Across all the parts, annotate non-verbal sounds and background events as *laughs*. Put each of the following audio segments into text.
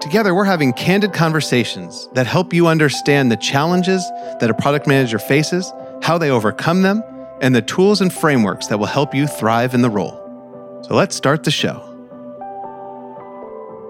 Together, we're having candid conversations that help you understand the challenges that a product manager faces, how they overcome them, and the tools and frameworks that will help you thrive in the role. So let's start the show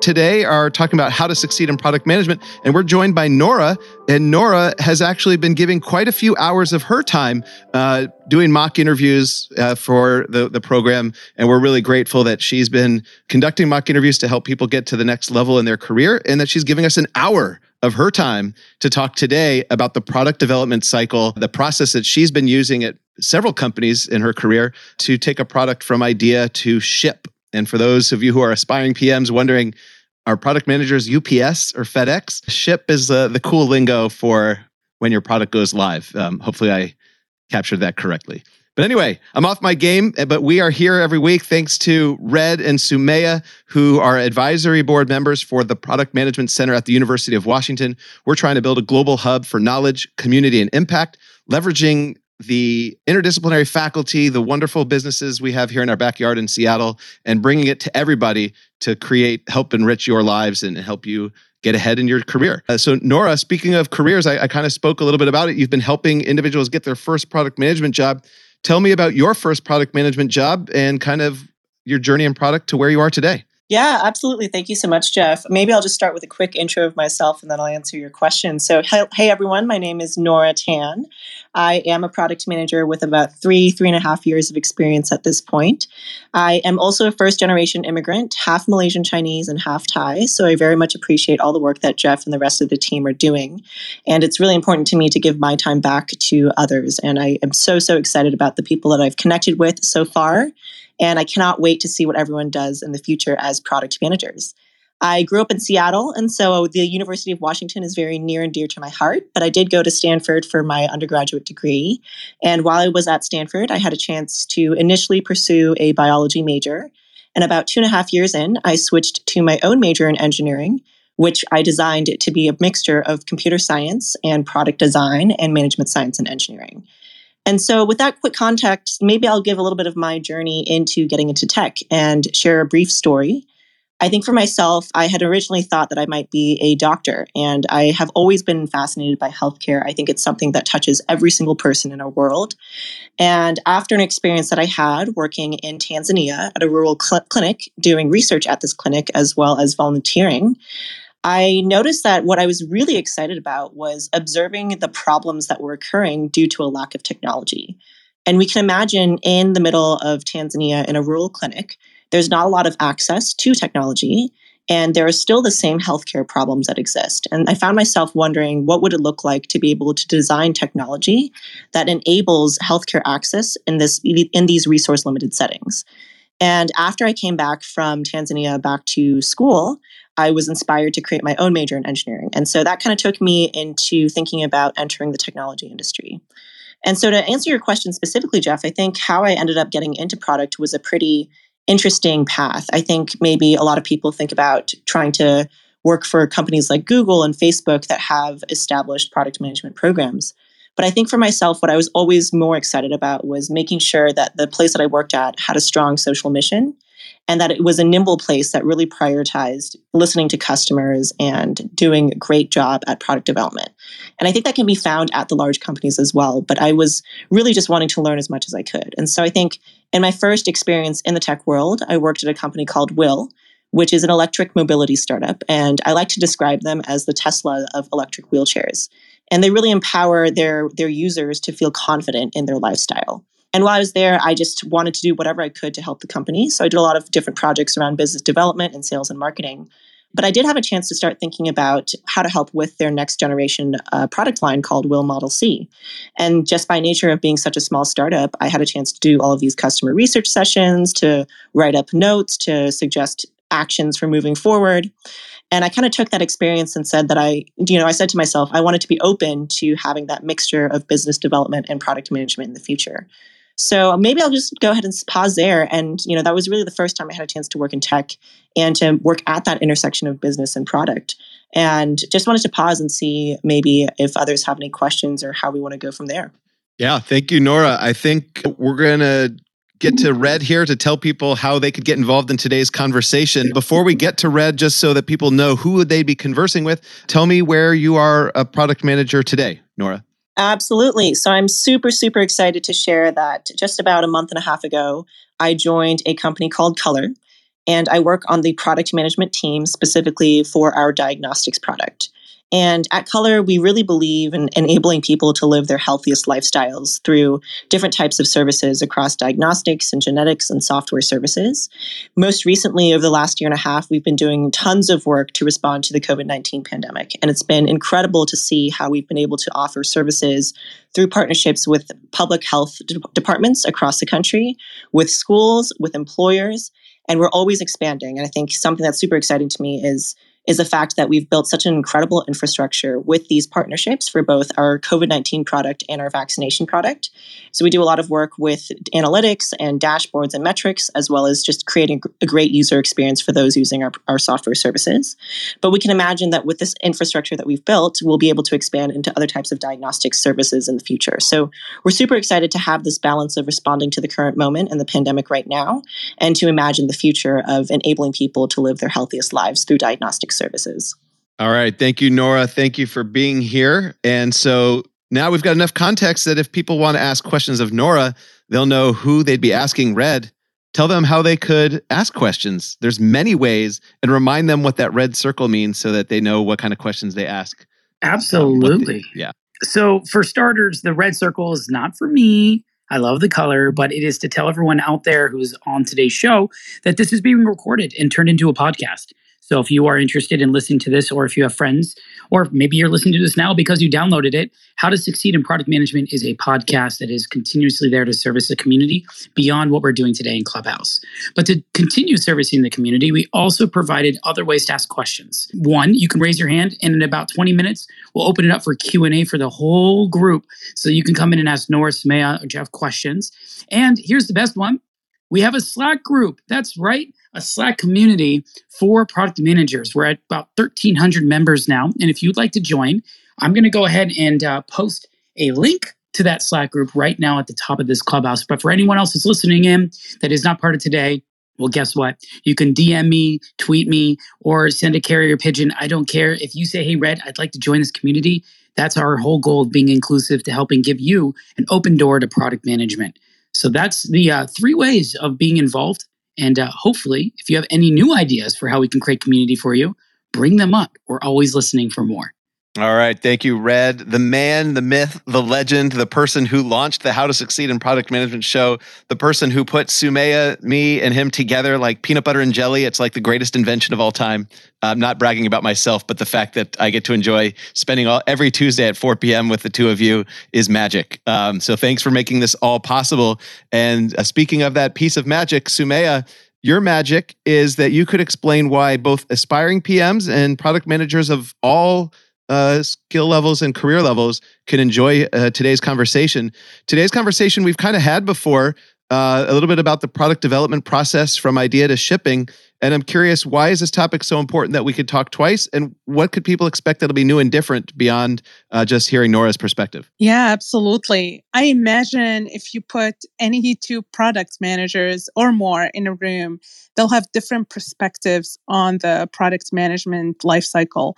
today are talking about how to succeed in product management. And we're joined by Nora. And Nora has actually been giving quite a few hours of her time uh, doing mock interviews uh, for the, the program. And we're really grateful that she's been conducting mock interviews to help people get to the next level in their career and that she's giving us an hour of her time to talk today about the product development cycle, the process that she's been using at several companies in her career to take a product from idea to ship and for those of you who are aspiring PMs wondering, are product managers UPS or FedEx? Ship is the, the cool lingo for when your product goes live. Um, hopefully, I captured that correctly. But anyway, I'm off my game, eh, but we are here every week thanks to Red and Sumaya, who are advisory board members for the Product Management Center at the University of Washington. We're trying to build a global hub for knowledge, community, and impact, leveraging the interdisciplinary faculty, the wonderful businesses we have here in our backyard in Seattle, and bringing it to everybody to create, help enrich your lives and help you get ahead in your career. Uh, so, Nora, speaking of careers, I, I kind of spoke a little bit about it. You've been helping individuals get their first product management job. Tell me about your first product management job and kind of your journey and product to where you are today. Yeah, absolutely. Thank you so much, Jeff. Maybe I'll just start with a quick intro of myself and then I'll answer your question. So, hey, everyone, my name is Nora Tan. I am a product manager with about three, three and a half years of experience at this point. I am also a first generation immigrant, half Malaysian Chinese and half Thai. So, I very much appreciate all the work that Jeff and the rest of the team are doing. And it's really important to me to give my time back to others. And I am so, so excited about the people that I've connected with so far and I cannot wait to see what everyone does in the future as product managers. I grew up in Seattle, and so the University of Washington is very near and dear to my heart. But I did go to Stanford for my undergraduate degree. And while I was at Stanford, I had a chance to initially pursue a biology major. And about two and a half years in, I switched to my own major in engineering, which I designed to be a mixture of computer science and product design and management science and engineering. And so, with that quick context, maybe I'll give a little bit of my journey into getting into tech and share a brief story. I think for myself, I had originally thought that I might be a doctor, and I have always been fascinated by healthcare. I think it's something that touches every single person in our world. And after an experience that I had working in Tanzania at a rural cl- clinic, doing research at this clinic as well as volunteering, I noticed that what I was really excited about was observing the problems that were occurring due to a lack of technology. And we can imagine in the middle of Tanzania in a rural clinic, there's not a lot of access to technology and there are still the same healthcare problems that exist and i found myself wondering what would it look like to be able to design technology that enables healthcare access in this in these resource limited settings and after i came back from tanzania back to school I was inspired to create my own major in engineering. And so that kind of took me into thinking about entering the technology industry. And so to answer your question specifically, Jeff, I think how I ended up getting into product was a pretty interesting path. I think maybe a lot of people think about trying to work for companies like Google and Facebook that have established product management programs. But I think for myself, what I was always more excited about was making sure that the place that I worked at had a strong social mission and that it was a nimble place that really prioritized listening to customers and doing a great job at product development. And I think that can be found at the large companies as well. But I was really just wanting to learn as much as I could. And so I think in my first experience in the tech world, I worked at a company called WHILL, which is an electric mobility startup. And I like to describe them as the Tesla of electric wheelchairs. And they really empower their, their users to feel confident in their lifestyle. And while I was there, I just wanted to do whatever I could to help the company. So I did a lot of different projects around business development and sales and marketing. But I did have a chance to start thinking about how to help with their next generation uh, product line called WHILL Model C. And just by nature of being such a small startup, I had a chance to do all of these customer research sessions, to write up notes, to suggest actions for moving forward. And I kind of took that experience and said that I, you know, I said to myself, I wanted to be open to having that mixture of business development and product management in the future. So maybe I'll just go ahead and pause there. And, you know, that was really the first time I had a chance to work in tech and to work at that intersection of business and product. And just wanted to pause and see maybe if others have any questions or how we want to go from there. Yeah, thank you, Nora. I think we're going to get to Red here to tell people how they could get involved in today's conversation. Before we get to Red, just so that people know who would they be conversing with, tell me where you are a product manager today, Nora. Absolutely. So I'm super, super excited to share that just about a month and a half ago, I joined a company called Color, and I work on the product management team specifically for our diagnostics product. And at Color, we really believe in enabling people to live their healthiest lifestyles through different types of services across diagnostics and genetics and software services. Most recently, over the last year and a half, we've been doing tons of work to respond to the COVID 19 pandemic. And it's been incredible to see how we've been able to offer services through partnerships with public health de- departments across the country, with schools, with employers. And we're always expanding. And I think something that's super exciting to me is is the fact that we've built such an incredible infrastructure with these partnerships for both our COVID 19 product and our vaccination product. So we do a lot of work with analytics and dashboards and metrics, as well as just creating a great user experience for those using our, our software services. But we can imagine that with this infrastructure that we've built, we'll be able to expand into other types of diagnostic services in the future. So we're super excited to have this balance of responding to the current moment and the pandemic right now, and to imagine the future of enabling people to live their healthiest lives through diagnostics services. All right. Thank you, Nora. Thank you for being here. And so now we've got enough context that if people want to ask questions of Nora, they'll know who they'd be asking red. Tell them how they could ask questions. There's many ways and remind them what that red circle means so that they know what kind of questions they ask. Absolutely. Um, they, yeah. So, for starters, the red circle is not for me. I love the color, but it is to tell everyone out there who's on today's show that this is being recorded and turned into a podcast. So if you are interested in listening to this, or if you have friends, or maybe you're listening to this now because you downloaded it, How to Succeed in Product Management is a podcast that is continuously there to service the community beyond what we're doing today in Clubhouse. But to continue servicing the community, we also provided other ways to ask questions. One, you can raise your hand, and in about 20 minutes, we'll open it up for Q&A for the whole group. So you can come in and ask Nora, Sumaya, or Jeff questions. And here's the best one. We have a Slack group. That's right a Slack community for product managers. We're at about 1,300 members now. And if you'd like to join, I'm going to go ahead and uh, post a link to that Slack group right now at the top of this clubhouse. But for anyone else that's listening in that is not part of today, well, guess what? You can DM me, tweet me, or send a carrier pigeon. I don't care. If you say, hey, Red, I'd like to join this community, that's our whole goal of being inclusive to helping give you an open door to product management. So that's the uh, three ways of being involved. And uh, hopefully, if you have any new ideas for how we can create community for you, bring them up. We're always listening for more. All right. Thank you, Red. The man, the myth, the legend, the person who launched the How to Succeed in Product Management show, the person who put Sumaya, me, and him together like peanut butter and jelly. It's like the greatest invention of all time. I'm not bragging about myself, but the fact that I get to enjoy spending all every Tuesday at 4 p.m. with the two of you is magic. Um, so thanks for making this all possible. And uh, speaking of that piece of magic, Sumaya, your magic is that you could explain why both aspiring PMs and product managers of all uh, skill levels and career levels can enjoy uh, today's conversation. Today's conversation we've kind of had before, uh, a little bit about the product development process from idea to shipping. And I'm curious, why is this topic so important that we could talk twice? And what could people expect that'll be new and different beyond uh, just hearing Nora's perspective? Yeah, absolutely. I imagine if you put any two product managers or more in a room, they'll have different perspectives on the product management lifecycle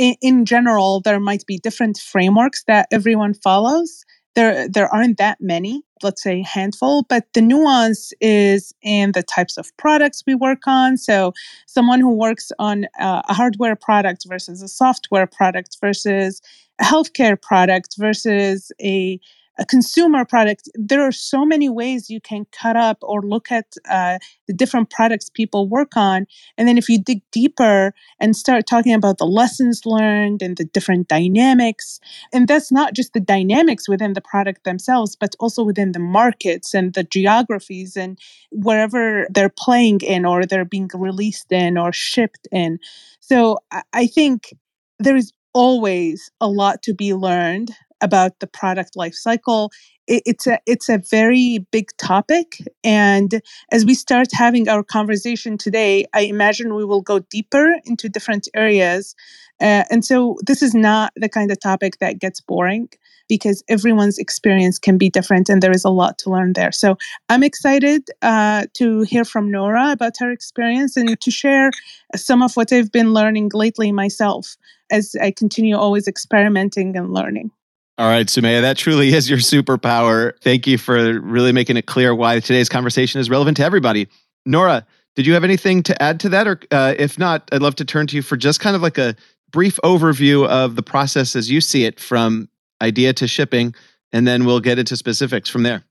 in, in general, there might be different frameworks that everyone follows. There, there aren't that many, let's say handful, but the nuance is in the types of products we work on. So, someone who works on uh, a hardware product versus a software product versus a healthcare product versus a a consumer product, there are so many ways you can cut up or look at uh, the different products people work on. And then if you dig deeper and start talking about the lessons learned and the different dynamics, and that's not just the dynamics within the product themselves, but also within the markets and the geographies and wherever they're playing in or they're being released in or shipped in. So I think there is always a lot to be learned about the product life cycle. It, it's a it's a very big topic, and as we start having our conversation today, I imagine we will go deeper into different areas. Uh, and so this is not the kind of topic that gets boring because everyone's experience can be different and there is a lot to learn there. So I'm excited uh, to hear from Nora about her experience and to share some of what I've been learning lately myself as I continue always experimenting and learning. All right, Sumaya, that truly is your superpower. Thank you for really making it clear why today's conversation is relevant to everybody. Nora, did you have anything to add to that? Or uh, if not, I'd love to turn to you for just kind of like a brief overview of the process as you see it from idea to shipping, and then we'll get into specifics from there.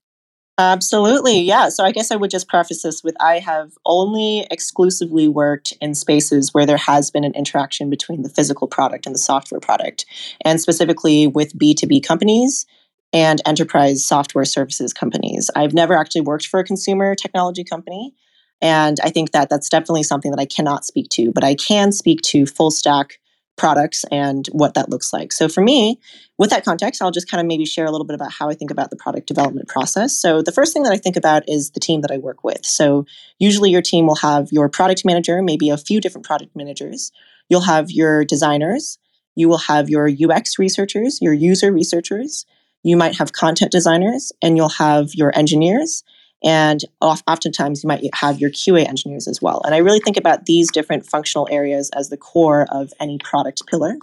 Absolutely. Yeah. So I guess I would just preface this with I have only exclusively worked in spaces where there has been an interaction between the physical product and the software product, and specifically with B2B companies and enterprise software services companies. I've never actually worked for a consumer technology company. And I think that that's definitely something that I cannot speak to, but I can speak to full stack products and what that looks like. So for me, with that context, I'll just kind of maybe share a little bit about how I think about the product development process. So the first thing that I think about is the team that I work with. So usually your team will have your product manager, maybe a few different product managers. You'll have your designers, you will have your UX researchers, your user researchers, you might have content designers, and you'll have your engineers. And oftentimes you might have your QA engineers as well. And I really think about these different functional areas as the core of any product pillar.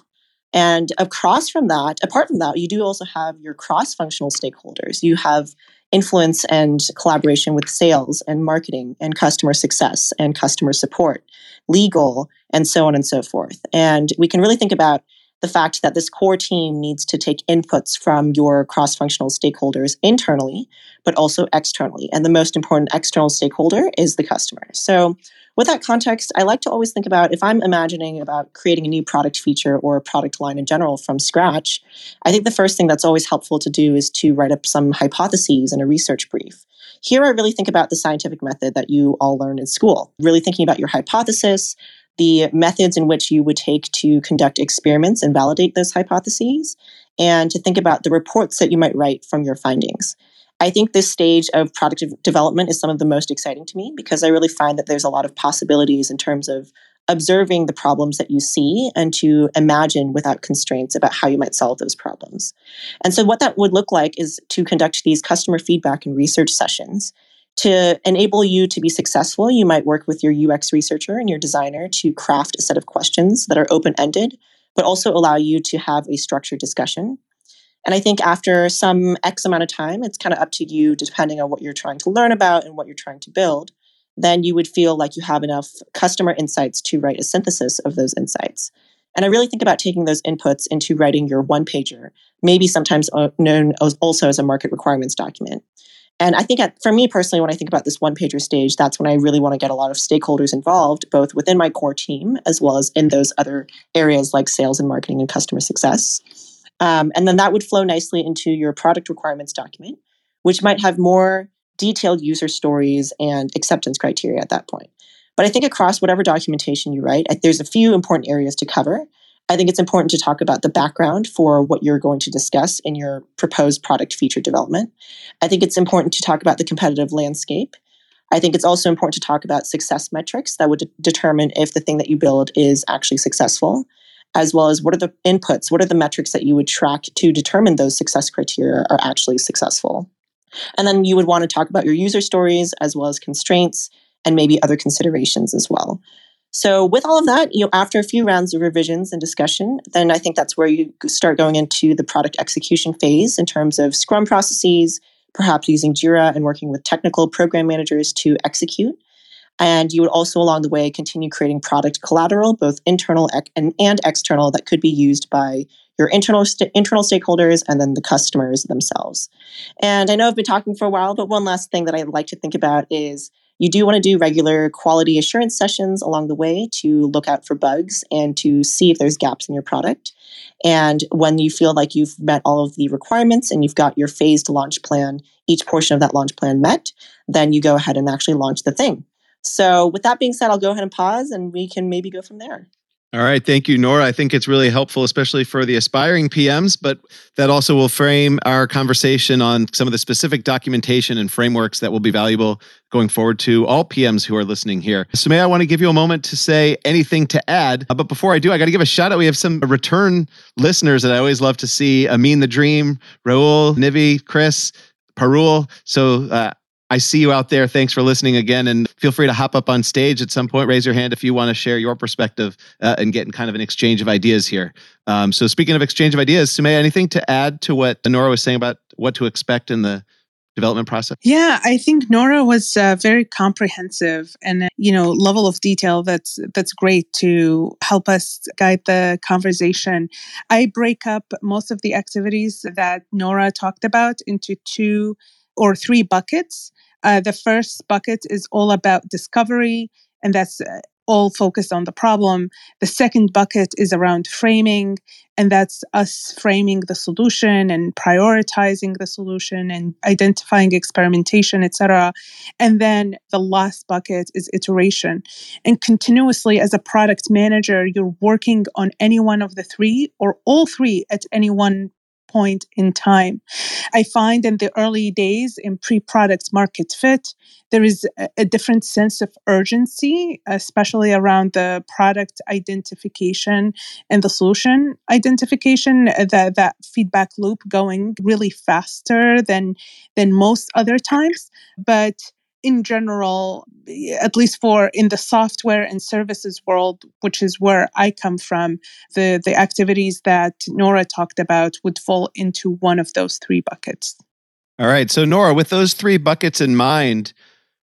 And across from that, apart from that, you do also have your cross functional stakeholders. You have influence and collaboration with sales and marketing and customer success and customer support, legal, and so on and so forth. And we can really think about the fact that this core team needs to take inputs from your cross functional stakeholders internally, but also externally. And the most important external stakeholder is the customer. So, with that context, I like to always think about if I'm imagining about creating a new product feature or a product line in general from scratch, I think the first thing that's always helpful to do is to write up some hypotheses and a research brief. Here, I really think about the scientific method that you all learned in school, really thinking about your hypothesis, the methods in which you would take to conduct experiments and validate those hypotheses, and to think about the reports that you might write from your findings. I think this stage of product development is some of the most exciting to me because I really find that there's a lot of possibilities in terms of observing the problems that you see and to imagine without constraints about how you might solve those problems. And so, what that would look like is to conduct these customer feedback and research sessions to enable you to be successful, you might work with your UX researcher and your designer to craft a set of questions that are open ended, but also allow you to have a structured discussion. And I think after some X amount of time, it's kind of up to you, depending on what you're trying to learn about and what you're trying to build, then you would feel like you have enough customer insights to write a synthesis of those insights. And I really think about taking those inputs into writing your one pager, maybe sometimes uh, known also as a market requirements document. And I think at, for me personally, when I think about this one pager stage, that's when I really want to get a lot of stakeholders involved, both within my core team as well as in those other areas like sales and marketing and customer success. Um, and then that would flow nicely into your product requirements document, which might have more detailed user stories and acceptance criteria at that point. But I think across whatever documentation you write, there's a few important areas to cover. I think it's important to talk about the background for what you're going to discuss in your proposed product feature development. I think it's important to talk about the competitive landscape. I think it's also important to talk about success metrics that would de- determine if the thing that you build is actually successful, as well as what are the inputs, what are the metrics that you would track to determine those success criteria are actually successful. And then you would want to talk about your user stories as well as constraints and maybe other considerations as well. So with all of that, you know, after a few rounds of revisions and discussion, then I think that's where you start going into the product execution phase in terms of Scrum processes, perhaps using Jira and working with technical program managers to execute. And you would also, along the way, continue creating product collateral, both internal and, and external, that could be used by your internal st- internal stakeholders and then the customers themselves. And I know I've been talking for a while, but one last thing that I'd like to think about is you do want to do regular quality assurance sessions along the way to look out for bugs and to see if there's gaps in your product. And when you feel like you've met all of the requirements and you've got your phased launch plan, each portion of that launch plan met, then you go ahead and actually launch the thing. So, with that being said, I'll go ahead and pause and we can maybe go from there. All right. Thank you, Nora. I think it's really helpful, especially for the aspiring PMs, but that also will frame our conversation on some of the specific documentation and frameworks that will be valuable going forward to all PMs who are listening here. Sumaya, I want to give you a moment to say anything to add? Uh, but before I do, I got to give a shout out. We have some return listeners that I always love to see Amin the Dream, Raul, Nivi, Chris, Parul. So, uh, I see you out there. Thanks for listening again. And feel free to hop up on stage at some point. Raise your hand if you want to share your perspective uh, and get in kind of an exchange of ideas here. Um, so, speaking of exchange of ideas, Sumaya, anything to add to what Nora was saying about what to expect in the development process? Yeah, I think Nora was uh, very comprehensive and uh, you know level of detail that's that's great to help us guide the conversation. I break up most of the activities that Nora talked about into two or three buckets. Uh, the first bucket is all about discovery, and that's uh, all focused on the problem. The second bucket is around framing, and that's us framing the solution and prioritizing the solution and identifying experimentation, etc. And then the last bucket is iteration. And continuously, as a product manager, you're working on any one of the three or all three at any one point in time. I find in the early days in pre product market fit, there is a, different sense of urgency, especially around the product identification and the solution identification, uh, that, that feedback loop going really faster than, than most other times. But in general, at least for in the software and services world, which is where I come from, the, the activities that Nora talked about would fall into one of those three buckets. All right. So, Nora, with those three buckets in mind,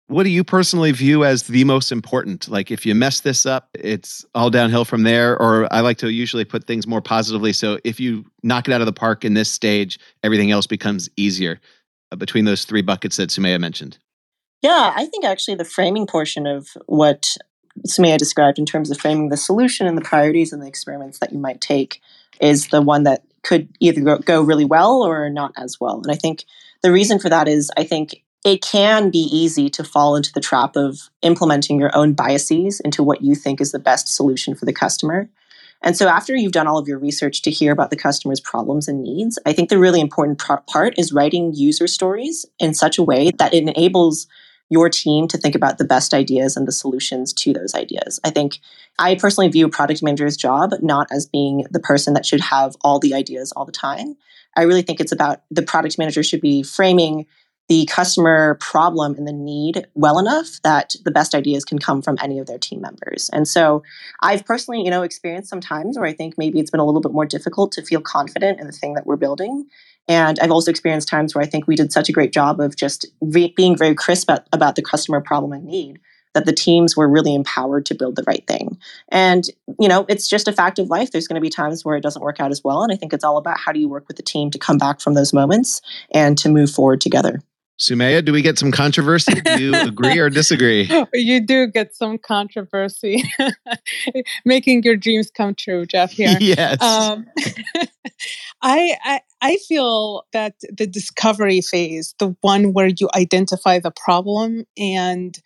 what do you personally view as the most important? Like, if you mess this up, it's all downhill from there. Or I like to usually put things more positively. So, if you knock it out of the park in this stage, everything else becomes easier uh, between those three buckets that Sumaya mentioned. Yeah, I think actually the framing portion of what Sumaya described in terms of framing the solution and the priorities and the experiments that you might take is the one that could either go really well or not as well. And I think the reason for that is I think it can be easy to fall into the trap of implementing your own biases into what you think is the best solution for the customer. And so, after you've done all of your research to hear about the customer's problems and needs, I think the really important part is writing user stories in such a way that it enables your team to think about the best ideas and the solutions to those ideas. I think I personally view product manager's job not as being the person that should have all the ideas all the time. I really think it's about the product manager should be framing the customer problem and the need well enough that the best ideas can come from any of their team members. And so I've personally, you know, experienced some times where I think maybe it's been a little bit more difficult to feel confident in the thing that we're building. And I've also experienced times where I think we did such a great job of just re- being very crisp about, about the customer problem and need that the teams were really empowered to build the right thing. And, you know, it's just a fact of life. There's going to be times where it doesn't work out as well. And I think it's all about how do you work with the team to come back from those moments and to move forward together. Sumaya, do we get some controversy? Do you *laughs* agree or disagree? You do get some controversy. *laughs* Making your dreams come true, Jeff, *laughs* here. Yes. Um, I, I I feel that the discovery phase, the one where you identify the problem and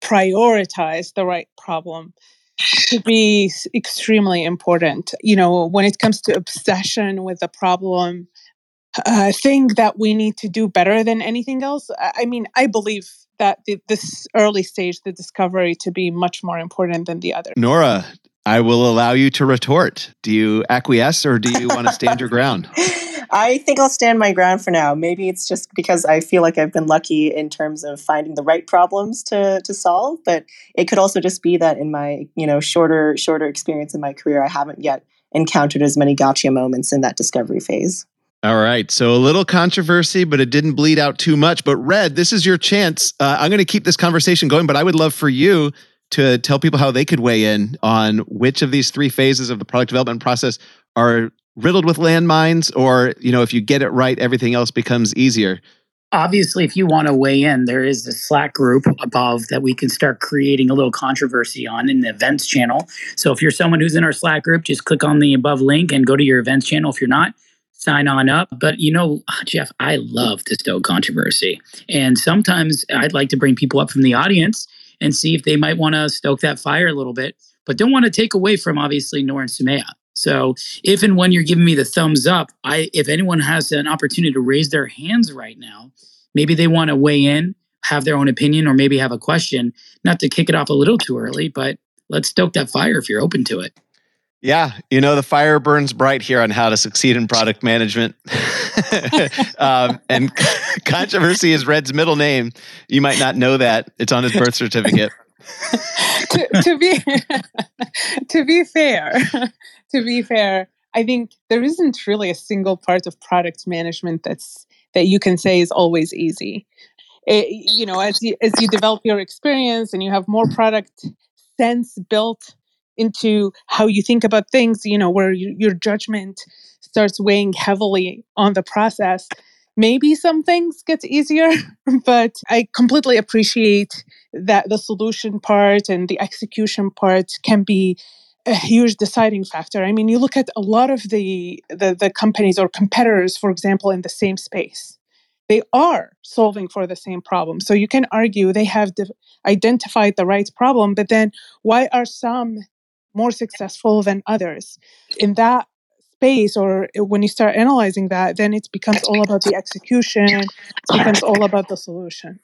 prioritize the right problem, to be extremely important. You know, when it comes to obsession with the problem, uh, thing that we need to do better than anything else. I mean, I believe that the, this early stage, the discovery, to be much more important than the other. Nora, I will allow you to retort. Do you acquiesce or do you want to stand your ground? *laughs* I think I'll stand my ground for now. Maybe it's just because I feel like I've been lucky in terms of finding the right problems to to solve, but it could also just be that in my, you know, shorter shorter experience in my career, I haven't yet encountered as many gotcha moments in that discovery phase. All right. So a little controversy, but it didn't bleed out too much. But Red, this is your chance. Uh, I'm going to keep this conversation going, but I would love for you to tell people how they could weigh in on which of these three phases of the product development process are riddled with landmines, or you know, if you get it right, everything else becomes easier? Obviously, if you want to weigh in, there is a Slack group above that we can start creating a little controversy on in the events channel. So if you're someone who's in our Slack group, just click on the above link and go to your events channel. If you're not, sign on up. But you know, Jeff, I love to stoke controversy. And sometimes I'd like to bring people up from the audience and see if they might want to stoke that fire a little bit, but don't want to take away from obviously Nora and Sumaya. So if and when you're giving me the thumbs up, I if anyone has an opportunity to raise their hands right now, maybe they want to weigh in, have their own opinion, or maybe have a question. Not to kick it off a little too early, but let's stoke that fire if you're open to it. Yeah, you know the fire burns bright here on how to succeed in product management, *laughs* um, and *laughs* controversy is Red's middle name. You might not know that; it's on his birth certificate. *laughs* to, to be to be fair, to be fair, I think there isn't really a single part of product management that's that you can say is always easy. It, you know, as you as you develop your experience and you have more product sense built into how you think about things, you know, where you, your judgment starts weighing heavily on the process. Maybe some things get easier, *laughs* but I completely appreciate that the solution part and the execution part can be a huge deciding factor. I mean, you look at a lot of the, the, the companies or competitors, for example, in the same space. They are solving for the same problem. So you can argue they have de- identified the right problem, but then why are some more successful than others? In that space, or when you start analyzing that, then it becomes all about the execution, it becomes all about the solution.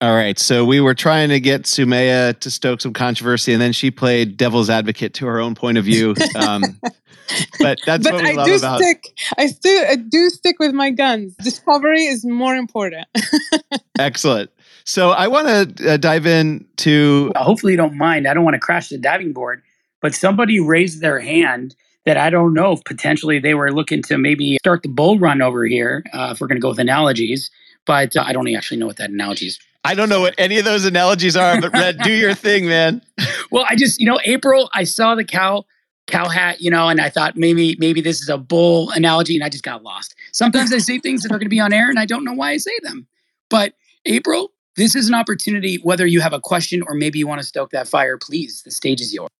All right. So we were trying to get Sumaya to stoke some controversy, and then she played devil's advocate to her own point of view. Um, *laughs* but that's but what we I love do about. stick. I still I do stick with my guns. Discovery is more important. *laughs* Excellent. So I want to uh, dive in to. Well, hopefully, you don't mind. I don't want to crash the diving board, but somebody raised their hand that I don't know if potentially they were looking to maybe start the bull run over here. Uh, if we're going to go with analogies, but uh, I don't actually know what that analogy is. I don't know what any of those analogies are, but Red, do your thing, man. *laughs* Well, I just, you know, April, I saw the cow cow hat, you know, and I thought maybe maybe this is a bull analogy, and I just got lost. Sometimes I say things that are going to be on air, and I don't know why I say them. But April, this is an opportunity. Whether you have a question or maybe you want to stoke that fire, please. The stage is yours.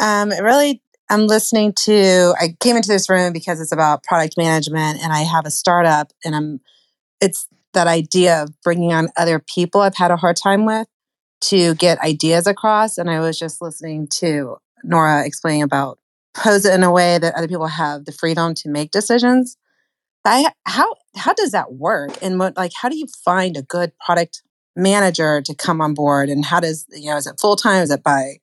Um, really, I'm listening to. I came into this room because it's about product management, and I have a startup, and I'm. It's that idea of bringing on other people. I've had a hard time with to get ideas across, and I was just listening to Nora explaining about pose it in a way that other people have the freedom to make decisions. I how how does that work? And what like how do you find a good product manager to come on board? And how does you know is it full time? Is it by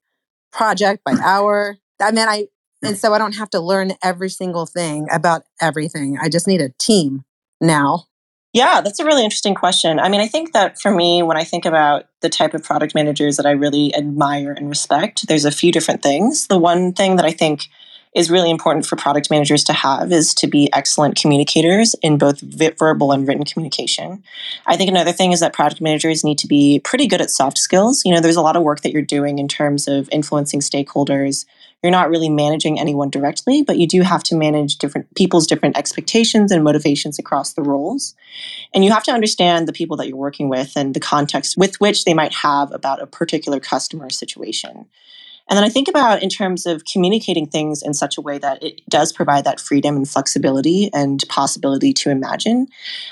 project by hour? I mean, I hmm. and so I don't have to learn every single thing about everything. I just need a team now. Yeah, that's a really interesting question. I mean, I think that for me, when I think about the type of product managers that I really admire and respect, there's a few different things. The one thing that I think is really important for product managers to have is to be excellent communicators in both verbal and written communication. I think another thing is that product managers need to be pretty good at soft skills. You know, there's a lot of work that you're doing in terms of influencing stakeholders. You're not really managing anyone directly, but you do have to manage different people's different expectations and motivations across the roles. And you have to understand the people that you're working with and the context with which they might have about a particular customer situation. And then I think about in terms of communicating things in such a way that it does provide that freedom and flexibility and possibility to imagine.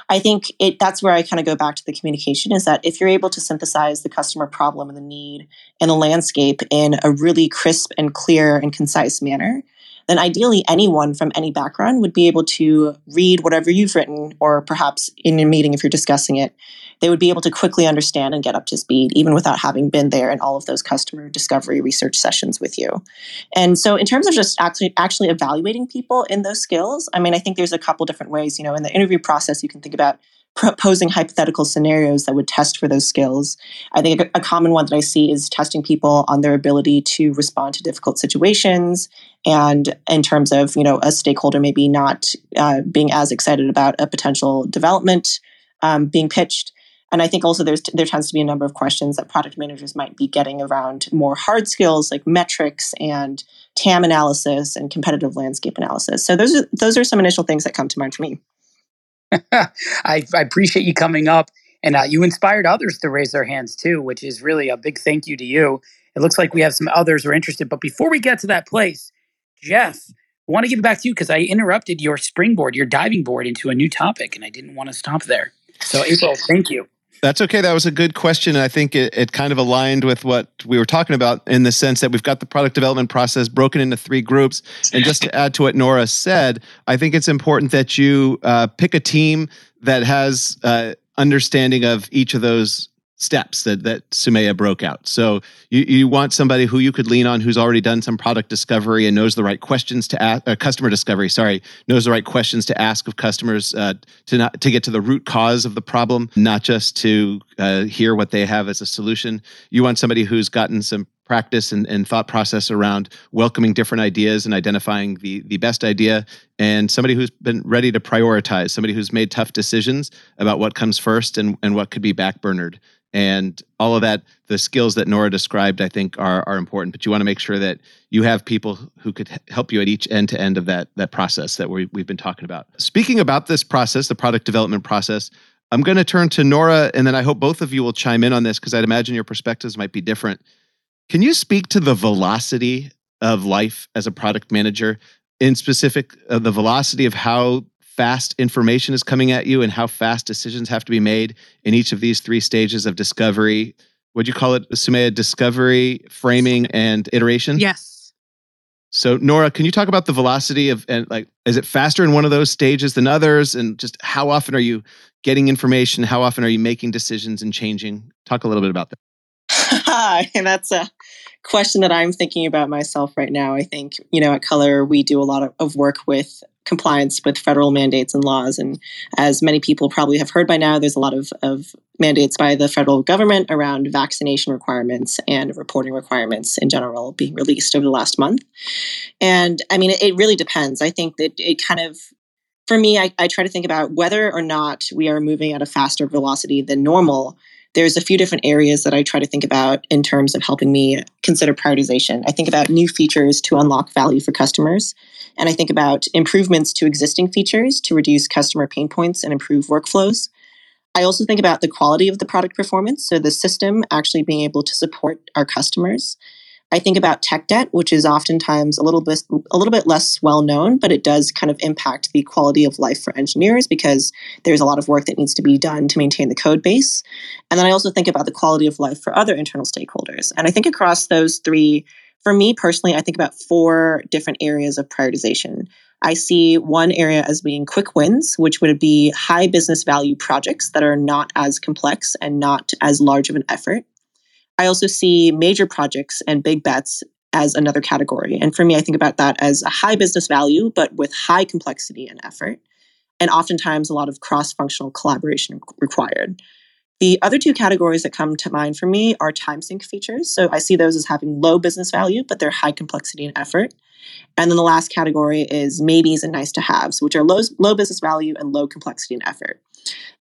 I think it that's where I kind of go back to the communication is that if you're able to synthesize the customer problem and the need and the landscape in a really crisp and clear and concise manner, then ideally anyone from any background would be able to read whatever you've written, or perhaps in a meeting if you're discussing it, they would be able to quickly understand and get up to speed, even without having been there in all of those customer discovery research sessions with you. And so, in terms of just actually actually evaluating people in those skills, I mean, I think there's a couple different ways. You know, in the interview process, you can think about proposing hypothetical scenarios that would test for those skills. I think a, common one that I see is testing people on their ability to respond to difficult situations, and in terms of you know a stakeholder maybe not uh, being as excited about a potential development um, being pitched. And I think also there's there tends to be a number of questions that product managers might be getting around more hard skills like metrics and TAM analysis and competitive landscape analysis. So those are those are some initial things that come to mind for me. *laughs* I, I, appreciate you coming up, and uh, you inspired others to raise their hands too, which is really a big thank you to you. It looks like we have some others who are interested, but before we get to that place, Jeff, I want to give it back to you because I interrupted your springboard, your diving board into a new topic, and I didn't want to stop there. So, April, thank you. That's okay. That was a good question. I think it, it kind of aligned with what we were talking about in the sense that we've got the product development process broken into three groups. And just to add to what Nora said, I think it's important that you uh, pick a team that has uh, understanding of each of those steps that that Sumaya broke out. So you, you want somebody who you could lean on who's already done some product discovery and knows the right questions to ask uh, customer discovery, sorry, knows the right questions to ask of customers uh, to not to get to the root cause of the problem, not just to uh, hear what they have as a solution. You want somebody who's gotten some practice and, and thought process around welcoming different ideas and identifying the the best idea and somebody who's been ready to prioritize somebody who's made tough decisions about what comes first and, and what could be backburnered. And all of that the skills that nora described i think are, are important but you want to make sure that you have people who could help you at each end to end of that that process that we, we've been talking about. Speaking about this process the product development process i'm going to turn to nora and then i hope both of you will chime in on this because i'd imagine your perspectives might be different can you speak to the velocity of life as a product manager in specific uh, the velocity of how fast information is coming at you and how fast decisions have to be made in each of these three stages of discovery. Would you call it, Sumaya, discovery, framing, and iteration? Yes. So, Nora, can you talk about the velocity of, and like, is it faster in one of those stages than others? And just how often are you getting information? How often are you making decisions and changing? Talk a little bit about that. And *laughs* that's a question that I'm thinking about myself right now. I think, you know, at Color, we do a lot of, of work with compliance with federal mandates and laws. And as many people probably have heard by now, there's a lot of, of mandates by the federal government around vaccination requirements and reporting requirements in general being released over the last month. And I mean, it, it really depends. I think that it kind of for me, I, I try to think about whether or not we are moving at a faster velocity than normal there's a few different areas that I try to think about in terms of helping me consider prioritization. I think about new features to unlock value for customers. And I think about improvements to existing features to reduce customer pain points and improve workflows. I also think about the quality of the product performance, so the system actually being able to support our customers. I think about tech debt, which is oftentimes a little bit a little bit less well known, but it does kind of impact the quality of life for engineers because there's a lot of work that needs to be done to maintain the code base. And then I also think about the quality of life for other internal stakeholders. And I think across those three, for me personally, I think about four different areas of prioritization. I see one area as being quick wins, which would be high business value projects that are not as complex and not as large of an effort. I also see major projects and big bets as another category. And for me, I think about that as a high business value, but with high complexity and effort, and oftentimes a lot of cross functional collaboration required. The other two categories that come to mind for me are time sink features. So I see those as having low business value, but they're high complexity and effort. And then the last category is maybes and nice to haves, which are low, low business value and low complexity and effort.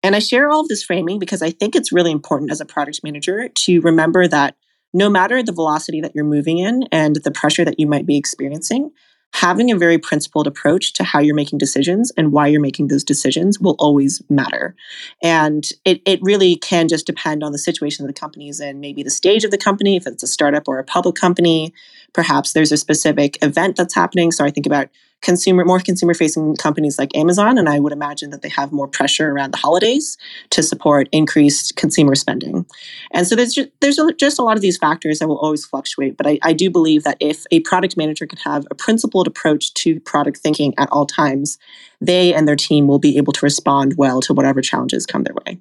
And I share all of this framing because I think it's really important as a product manager to remember that no matter the velocity that you're moving in and the pressure that you might be experiencing, having a very principled approach to how you're making decisions and why you're making those decisions will always matter. And it, it really can just depend on the situation that the company is in, maybe the stage of the company, if it's a startup or a public company. Perhaps there's a specific event that's happening. So I think about consumer more consumer facing companies like Amazon and I would imagine that they have more pressure around the holidays to support increased consumer spending. And so there's just, there's just a lot of these factors that will always fluctuate, but I, I do believe that if a product manager could have a principled approach to product thinking at all times, they and their team will be able to respond well to whatever challenges come their way.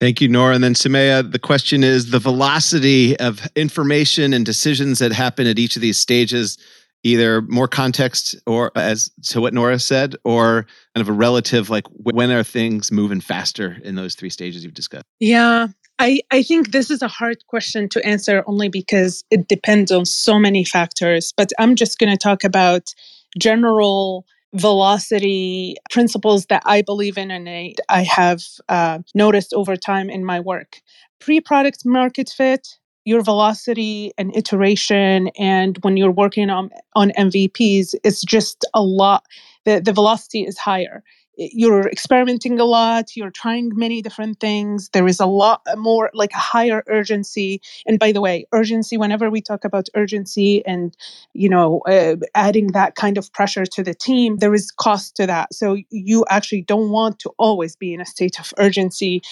Thank you, Nora. And then Sumaya, the question is the velocity of information and decisions that happen at each of these stages either more context or as to what Nora said, or kind of a relative like when are things moving faster in those three stages you've discussed? Yeah, I, I think this is a hard question to answer only because it depends on so many factors. But I'm just going to talk about general velocity principles that I believe in and I, have uh, noticed over time in my work. Pre product market fit, your velocity and iteration and when you're working on on MVPs it's just a lot the, the velocity is higher you're experimenting a lot you're trying many different things there is a lot more like a higher urgency. And by the way urgency whenever we talk about urgency and you know uh, adding that kind of pressure to the team there is cost to that. So you actually don't want to always be in a state of urgency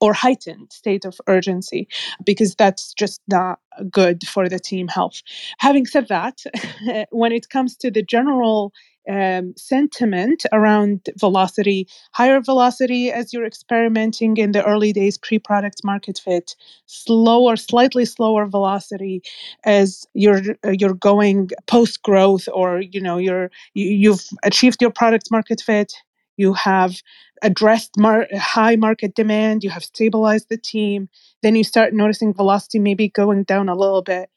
or heightened state of urgency because that's just not good for the team health. Having said that *laughs* when it comes to the general um, sentiment around velocity, higher velocity as you're experimenting in the early days pre product market fit, slower, slightly slower velocity as you're uh, you're going post growth or you know you're you, you've achieved your product market fit, you have addressed mar- high market demand, you have stabilized the team, then you start noticing velocity maybe going down a little bit.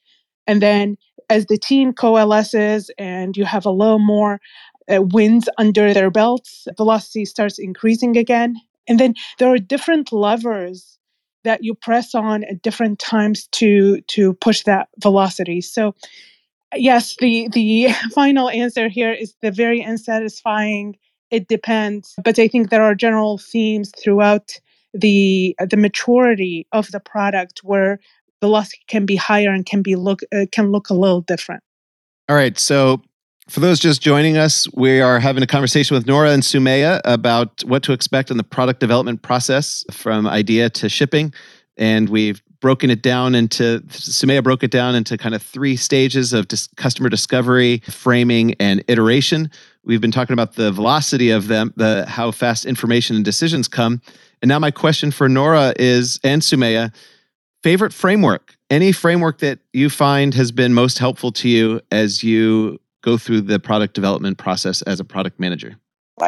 And then as the team coalesces and you have a little more uh, wins under their belts, velocity starts increasing again. And then there are different levers that you press on at different times to to push that velocity. So yes, the the *laughs* final answer here is the very unsatisfying it depends, but I think there are general themes throughout the the maturity of the product where velocity can be higher and can be look uh, can look a little different. All right, so for those just joining us, we are having a conversation with Nora and Sumaya about what to expect in the product development process from idea to shipping. And we've broken it down into, Sumaya broke it down into kind of three stages of dis- customer discovery, framing, and iteration. We've been talking about the velocity of them, the how fast information and decisions come. And now my question for Nora is, and Sumaya, favorite framework any framework that you find has been most helpful to you as you go through the product development process as a product manager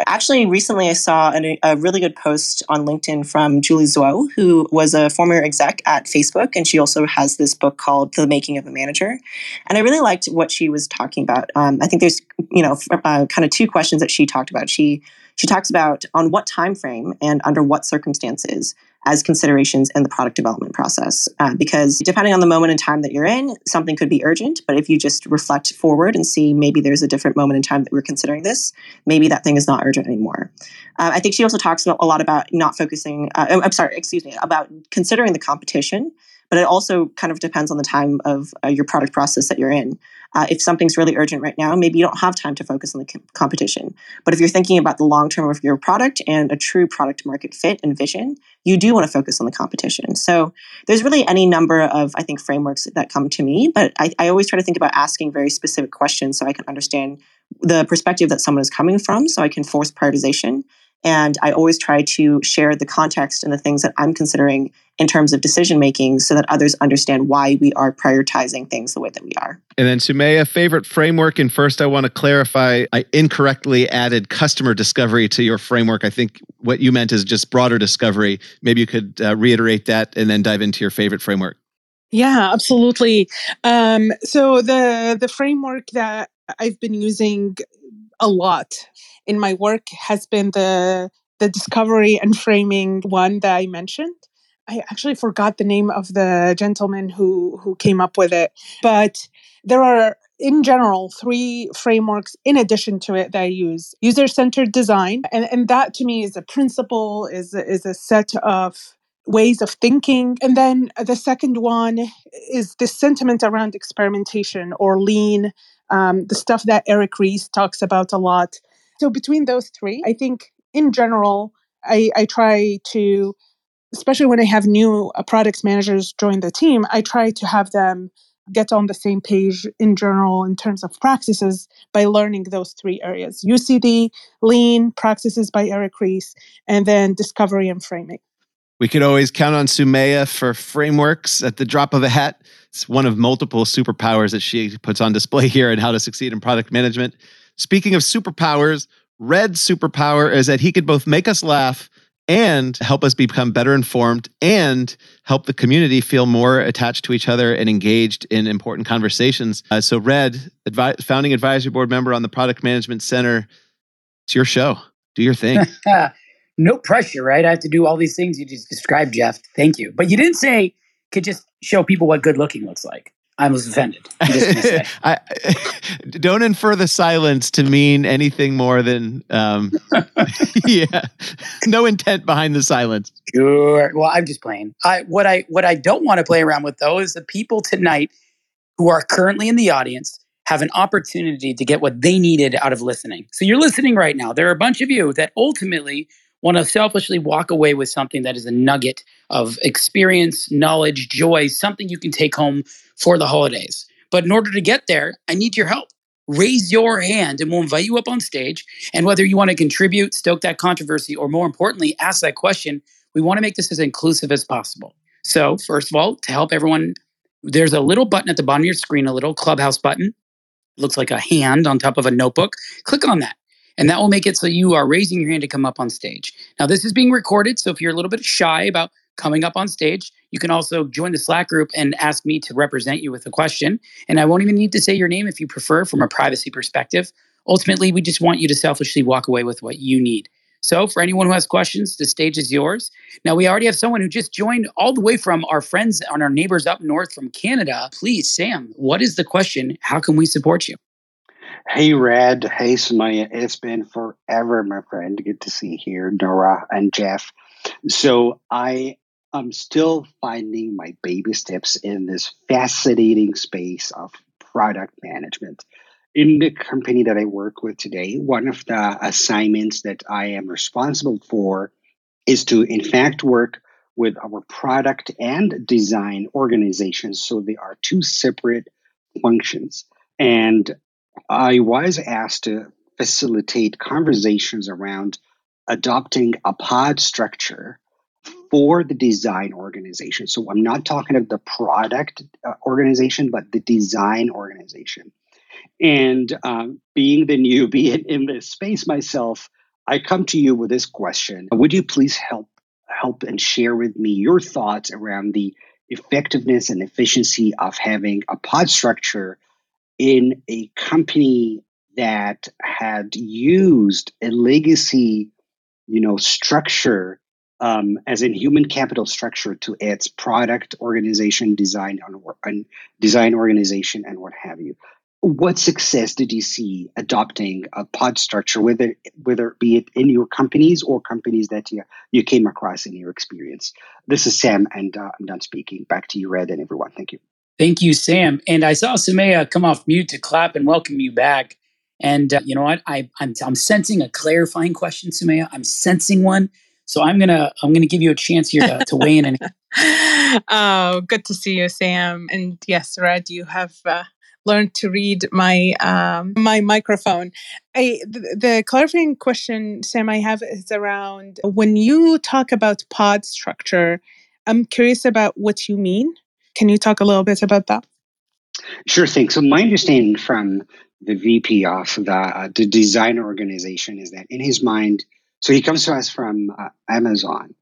Actually, recently I saw an, a really good post on LinkedIn from Julie Zhuo, who was a former exec at Facebook, and she also has this book called The Making of a Manager. And I really liked what she was talking about. Um, I think there's, you know, uh, kind of two questions that she talked about. She she talks about on what time frame and under what circumstances as considerations in the product development process. Uh, because depending on the moment in time that you're in, something could be urgent. But if you just reflect forward and see maybe there's a different moment in time that we're considering this, maybe that thing is not urgent anymore. Uh, I think she also talks a lot about not focusing, uh, I'm sorry, excuse me, about considering the competition but it also kind of depends on the time of uh, your product process that you're in. Uh, if something's really urgent right now, maybe you don't have time to focus on the com- competition. But if you're thinking about the long term of your product and a true product market fit and vision, you do want to focus on the competition. So there's really any number of, I think, frameworks that come to me, but I, I always try to think about asking very specific questions so I can understand the perspective that someone is coming from so I can force prioritization and I always try to share the context and the things that I'm considering in terms of decision making so that others understand why we are prioritizing things the way that we are. And then Sumaya, favorite framework. And first, I want to clarify I incorrectly added customer discovery to your framework. I think what you meant is just broader discovery. Maybe you could uh, reiterate that and then dive into your favorite framework. Yeah, absolutely. Um, so the the framework that I've been using a lot in my work has been the the discovery and framing one that I mentioned. I actually forgot the name of the gentleman who who came up with it, but there are in general three frameworks in addition to it that I use. User-centered design, and, and that to me is a principle, is is a set of ways of thinking. And then the second one is this sentiment around experimentation or lean, um, the stuff that Eric Ries talks about a lot. So between those three, I think in general, I, I try to, especially when I have new uh, product managers join the team, I try to have them get on the same page in general in terms of practices by learning those three areas UCD, lean, practices by Eric Ries, and then discovery and framing. We could always count on Sumaya for frameworks at the drop of a hat. It's one of multiple superpowers that she puts on display here in How to Succeed in Product Management. Speaking of superpowers, Red's superpower is that he could both make us laugh and help us become better informed and help the community feel more attached to each other and engaged in important conversations. Uh, so, Red, advi- founding advisory board member on the Product Management Center, it's your show. Do your thing. *laughs* no pressure, right? I have to do all these things you just described, Jeff. Thank you. But you didn't say could just show people what good looking looks like. I was offended. *laughs* I, *laughs* don't infer the silence to mean anything more than, um, *laughs* yeah, no intent behind the silence. Sure. Well, I'm just playing. I what I what I don't want to play around with though is the people tonight who are currently in the audience have an opportunity to get what they needed out of listening. So you're listening right now. There are a bunch of you that ultimately want to selfishly walk away with something that is a nugget of experience, knowledge, joy, something you can take home for the holidays. But in order to get there, I need your help. Raise your hand and we'll invite you up on stage. And whether you want to contribute, stoke that controversy, or more importantly, ask that question, we want to make this as inclusive as possible. So, first of all, to help everyone, there's a little button at the bottom of your screen, a little clubhouse button looks like a hand on top of a notebook. Click on that. And that will make it so you are raising your hand to come up on stage. Now, this is being recorded. So if you're a little bit shy about coming up on stage, you can also join the Slack group and ask me to represent you with a question. And I won't even need to say your name if you prefer from a privacy perspective. Ultimately, we just want you to selfishly walk away with what you need. So, for anyone who has questions, the stage is yours. Now, we already have someone who just joined all the way from our friends and our neighbors up north from Canada. Please, Sam, what is the question? How can we support you? Hey, Red. Hey, Sumaya. It's been forever, my friend. Good to see you here, Nora and Jeff. So, I am still finding my baby steps in this fascinating space of product management in the company that I work with today, one of the assignments that I am responsible for is to, in fact, work with our product and design organizations. So they are two separate functions. And I was asked to facilitate conversations around adopting a pod structure for the design organization. So I'm not talking of the product uh, organization, but the design organization. And um, being the newbie in, in this space myself, I come to you with this question. Would you please help help and share with me your thoughts around the effectiveness and efficiency of having a pod structure in a company that had used a legacy, you know, structure um, as in human capital structure to its product organization, design, and design organization, and what have you what success did you see adopting a pod structure, whether whether it be it in your companies or companies that you, you came across in your experience? This is Sam, and uh, I'm done speaking. Back to you, Red, and everyone. Thank you. Thank you, Sam. And I saw Sumaya come off mute to clap and welcome you back. And uh, you know what? I, I'm I'm sensing a clarifying question, Sumaya. I'm sensing one. So I'm gonna I'm gonna give you a chance here to, to weigh in. And- *laughs* oh, good to see you, Sam. And yes, Red, you have uh, learned to read my um, my microphone. I, the, the clarifying question, Sam, I have is around when you talk about pod structure. I'm curious about what you mean. Can you talk a little bit about that? Sure thing. So my understanding from the VP of the, uh, the design organization is that in his mind, so he comes to us from uh, Amazon,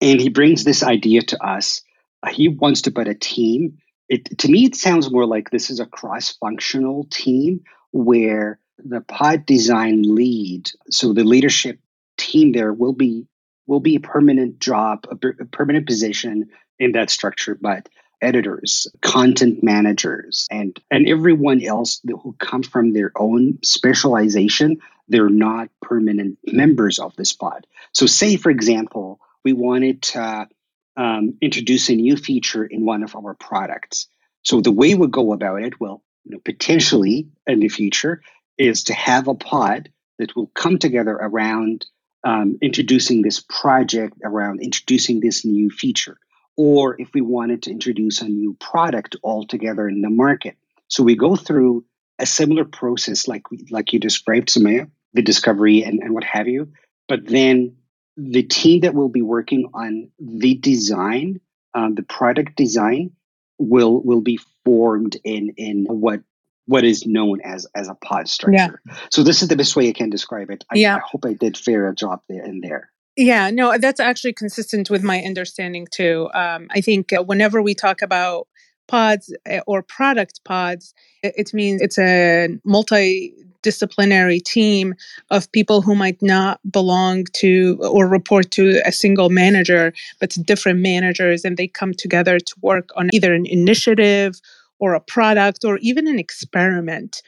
and he brings this idea to us. Uh, he wants to put a team it to me it sounds more like this is a cross-functional team where the pod design lead so the leadership team there will be will be a permanent job a, a permanent position in that structure but editors content managers and and everyone else who come from their own specialization they're not permanent members of this pod so say for example we wanted to um, introduce a new feature in one of our products. So the way we go about it, well, you know, potentially in the future, is to have a pod that will come together around um, introducing this project, around introducing this new feature, or if we wanted to introduce a new product altogether in the market. So we go through a similar process, like like you described, Sumaya, the discovery and, and what have you. But then the team that will be working on the design, um, the product design, will will be formed in in what what is known as as a pod structure. Yeah. So this is the best way I can describe it. I, yeah. I hope I did fair a job there in there. Yeah, no, that's actually consistent with my understanding too. Um, I think uh, whenever we talk about pods uh, or product pods, it means it's a multidisciplinary team of people who might not belong to or report to a single manager, but to different managers, and they come together to work on either an initiative or a product or even an experiment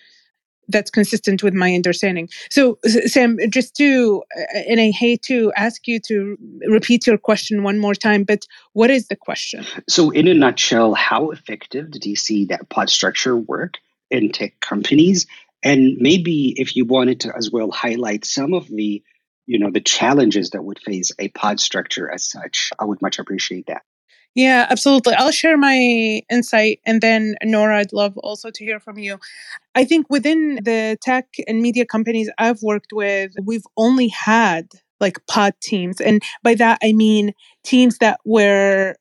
that's consistent with my understanding. So, Sam, just to, uh, and I hate to ask you to repeat your question one more time, but what is the question? So, in a nutshell, how effective did you see that pod structure work in tech companies? And maybe if you wanted to as well highlight some of the you know the challenges that would face a pod structure as such i would much appreciate that yeah, absolutely. I'll share my insight and then Nora, I'd love also to hear from you. I think within the tech and media companies I've worked with, we've only had like pod teams. And by that, I mean teams that were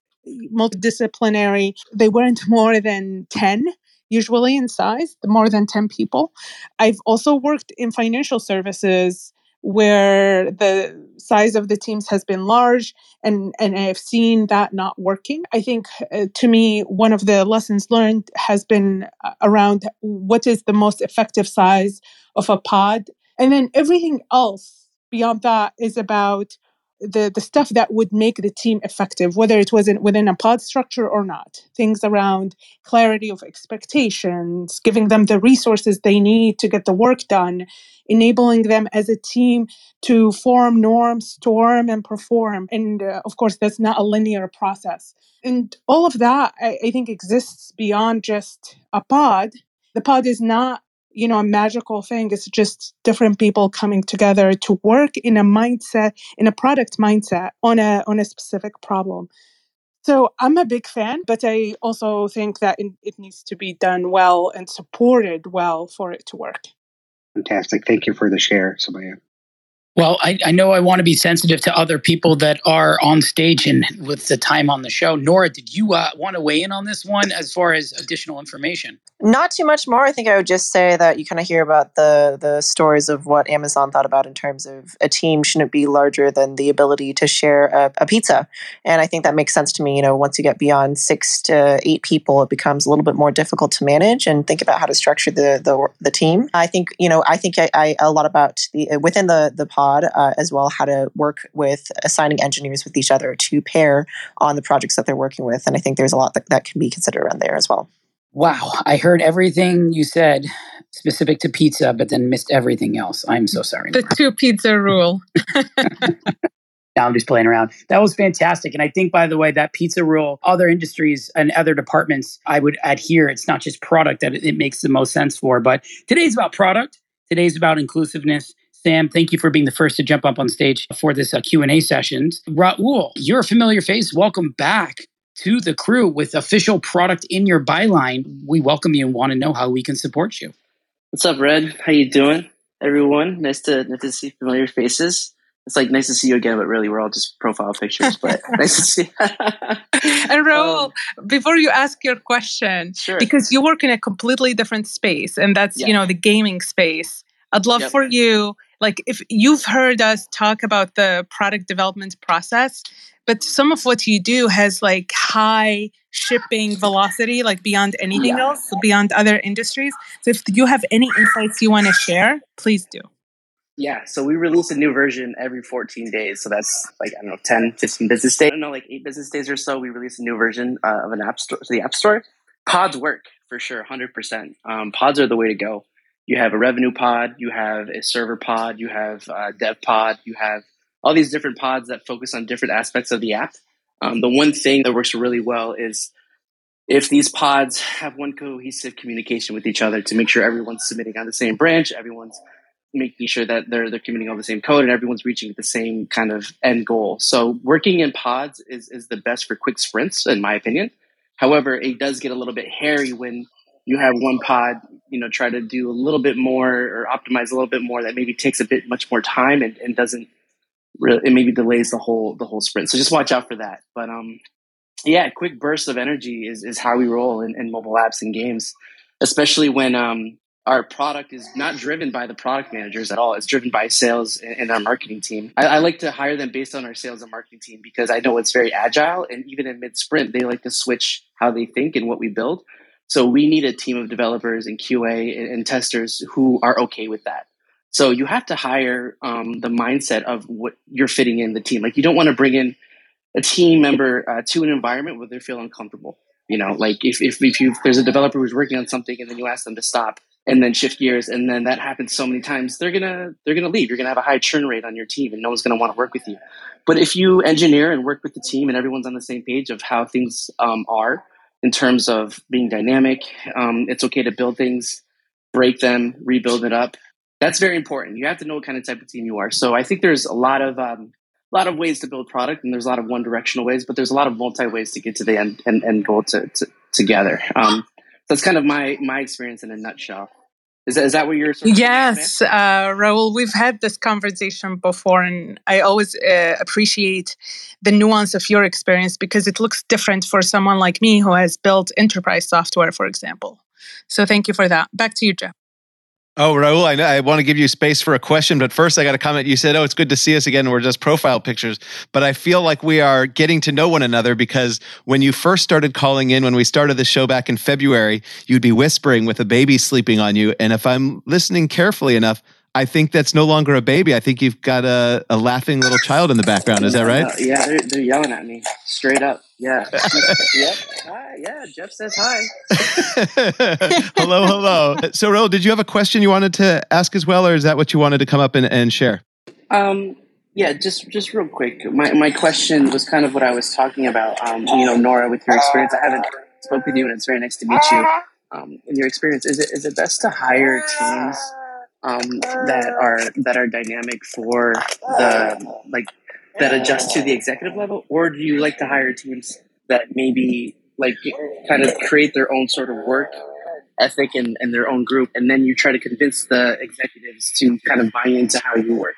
multidisciplinary. They weren't more than 10 usually in size, more than 10 people. I've also worked in financial services where the size of the teams has been large and and I've seen that not working. I think uh, to me one of the lessons learned has been uh, around what is the most effective size of a pod and then everything else beyond that is about the the stuff that would make the team effective whether it was in, within a pod structure or not. Things around clarity of expectations giving them the resources they need to get the work done enabling them as a team to form norms storm and perform. And uh, of course that's not a linear process. And all of that I, I think exists beyond just a pod. The pod is not you know a magical thing it's just different people coming together to work in a mindset in a product mindset on a on a specific problem so i'm a big fan but i also think that it, it needs to be done well and supported well for it to work fantastic thank you for the share Sumaya. Well, I, I, know I want to be sensitive to other people that are on stage and with the time on the show. Nora, did you uh, want to weigh in on this one as far as additional information? Not too much more. I think I would just say that you kind of hear about the the stories of what Amazon thought about in terms of a team shouldn't be larger than the ability to share a, a pizza, and I think that makes sense to me. You know, once you get beyond six to eight people, it becomes a little bit more difficult to manage and think about how to structure the the, the team. I think you know I think I, I a lot about the within the the pod uh, as well how to work with assigning engineers with each other to pair on the projects that they're working with, and I think there's a lot that, that can be considered around there as well. Wow, I heard everything you said specific to pizza, but then missed everything else. I'm so sorry. The two pizza rule. *laughs* now I'm just playing around. That was fantastic. And I think, by the way, that pizza rule, other industries and other departments, I would adhere. It's not just product that it makes the most sense for, but today's about product. Today's about inclusiveness. Sam, thank you for being the first to jump up on stage for this uh, Q&A sessions. Raul, you're a familiar face. Welcome back to the crew with official product in your byline. We welcome you and want to know how we can support you. What's up, Red? How you doing, everyone? Nice to nice to see familiar faces. It's like nice to see you again, but really we're all just profile pictures. But *laughs* nice to see. *laughs* and Raul, um, before you ask your question, sure. because you work in a completely different space, and that's yeah. you know the gaming space. I'd love yep. for you, like if you've heard us talk about the product development process, but some of what you do has like high shipping velocity like beyond anything yeah. else beyond other industries. So if you have any insights you want to share please do. Yeah so we release a new version every 14 days so that's like i don't know 10 15 business days. I don't know like eight business days or so we release a new version uh, of an app store to the app store. Pods work for sure 100% um, pods are the way to go you have a revenue pod you have a server pod you have a dev pod you have all these different pods that focus on different aspects of the app. Um, the one thing that works really well is if these pods have one cohesive communication with each other to make sure everyone's submitting on the same branch, everyone's making sure that they're they're committing all the same code and everyone's reaching the same kind of end goal. So working in pods is is the best for quick sprints, in my opinion. However, it does get a little bit hairy when you have one pod, you know, try to do a little bit more or optimize a little bit more that maybe takes a bit much more time and, and doesn't really, it maybe delays the whole the whole sprint. So just watch out for that. But um, yeah, quick bursts of energy is is how we roll in, in mobile apps and games, especially when um our product is not driven by the product managers at all. It's driven by sales and our marketing team. I, I, like to hire them based on our sales and marketing team because I know it's very agile. And even in mid sprint, they like to switch how they think and what we build. So we need a team of developers and QA and, and testers who are okay with that. So you have to hire um, the mindset of what you're fitting in the team. Like you don't want to bring in a team member uh, to an environment where they feel uncomfortable. You know, like if if, if you there's a developer who's working on something and then you ask them to stop and then shift gears and then that happens so many times, they're gonna they're gonna leave. You're gonna have a high churn rate on your team and no one's gonna want to work with you. But if you engineer and work with the team and everyone's on the same page of how things um, are in terms of being dynamic, um, it's okay to build things, break them, rebuild it up. That's very important. You have to know what kind of type of team you are. So I think there's a lot of um, a lot of ways to build product and there's a lot of one directional ways but there's a lot of multi ways to get to the end and, end goal to, to together um, that's kind of my my experience in a nutshell is that, is that what you're yes uh, raul we've had this conversation before and i always uh, appreciate the nuance of your experience because it looks different for someone like me who has built enterprise software for example. So thank you for that. Back to you jeff Oh, Raul, I, know, I want to give you space for a question, but first I got a comment. You said, "Oh, it's good to see us again. We're just profile pictures," but I feel like we are getting to know one another because when you first started calling in, when we started the show back in February, you'd be whispering with a baby sleeping on you, and if I'm listening carefully enough, I think that's no longer a baby. I think you've got a, a laughing little child in the background. Is that right? Uh, yeah, they're, they're yelling at me straight up. Yeah. *laughs* yep. Hi. Yeah. Jeff says hi. *laughs* hello. Hello. So, Raul, did you have a question you wanted to ask as well, or is that what you wanted to come up and, and share? Um, yeah, just just real quick. My my question was kind of what I was talking about. Um, you know, Nora, with your experience, I haven't spoken to you, and it's very nice to meet you. Um, in your experience, is it is it best to hire teams um, that are that are dynamic for the like that adjust to the executive level, or do you like to hire teams that maybe like kind of create their own sort of work ethic and, and their own group, and then you try to convince the executives to kind of buy into how you work?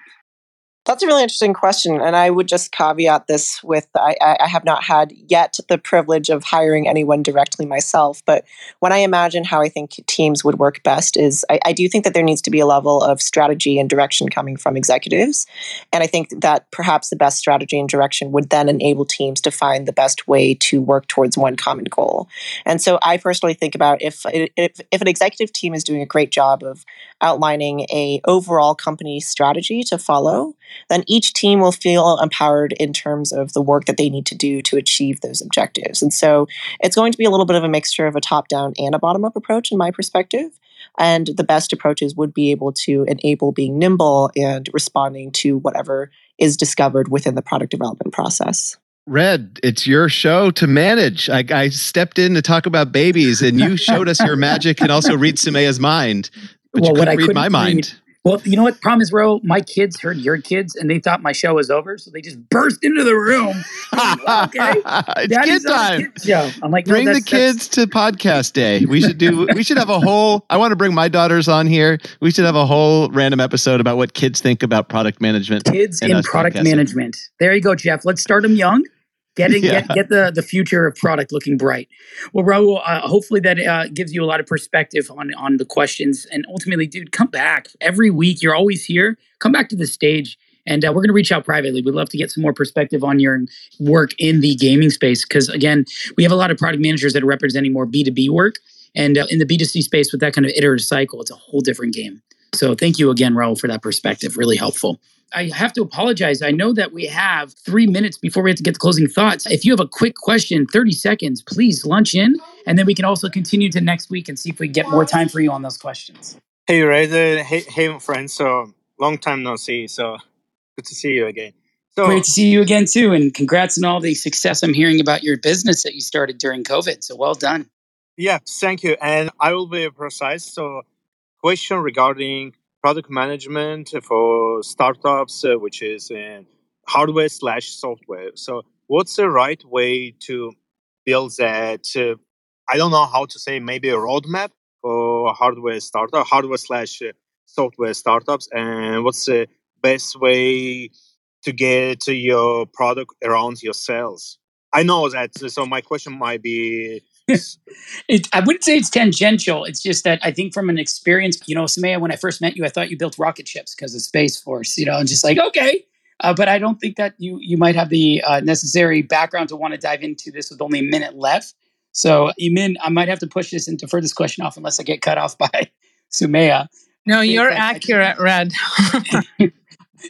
That's a really interesting question. And I would just caveat this with I, I, have not had yet the privilege of hiring anyone directly myself. But when I imagine how I think teams would work best, is I, I do think that there needs to be a level of strategy and direction coming from executives. And I think that perhaps the best strategy and direction would then enable teams to find the best way to work towards one common goal. And so I personally think about if, if, if an executive team is doing a great job of outlining a overall company strategy to follow, then each team will feel empowered in terms of the work that they need to do to achieve those objectives. And so it's going to be a little bit of a mixture of a top down and a bottom up approach, in my perspective. And the best approaches would be able to enable being nimble and responding to whatever is discovered within the product development process. Red, it's your show to manage. I, I, stepped in to talk about babies, and you showed us your magic and also read Sumaya's mind. But well, you couldn't read my mind. Well, you know what? Problem is, Ro, my kids heard your kids and they thought my show was over, so they just burst into the room. *laughs* okay, it's Daddy's kid time. Kid I'm like, bring no, the kids to podcast day. We should do. we should have a whole. I want to bring my daughters on here. We should have a whole random episode about what kids think about product management. Kids in product podcasting. management. There you go, Jeff. Let's start them young. Get, it, *laughs* yeah. get, get the, the future of product looking bright. Well, Raul, uh, hopefully that uh, gives you a lot of perspective on, on the questions. And ultimately, dude, come back every week. You're always here. Come back to the stage. And uh, we're going to reach out privately. We'd love to get some more perspective on your work in the gaming space. Because again, we have a lot of product managers that are representing more B2B work. And uh, in the B2C space, with that kind of iterative cycle, it's a whole different game. So thank you again, Raul, for that perspective. Really helpful. I have to apologize. I know that we have three minutes before we have to get the closing thoughts. If you have a quick question, 30 seconds, please lunch in. And then we can also continue to next week and see if we get more time for you on those questions. Hey, Ray. Hey, hey, friends. So long time no see. So good to see you again. So, Great to see you again, too. And congrats on all the success I'm hearing about your business that you started during COVID. So well done. Yeah, thank you. And I will be precise. So, question regarding product management for startups, uh, which is in hardware slash software. So, what's the right way to build that? Uh, I don't know how to say, maybe a roadmap for hardware startup, hardware slash uh, software startups, and what's the best way to get your product around your sales? I know that. So, my question might be *laughs* it, I wouldn't say it's tangential. It's just that I think from an experience, you know, Sumaya, when I first met you, I thought you built rocket ships because of Space Force, you know, and just like, okay. Uh, but I don't think that you you might have the uh, necessary background to want to dive into this with only a minute left. So, Emin, I might have to push this and defer this question off unless I get cut off by *laughs* Sumaya. No, you're accurate, Red. *laughs*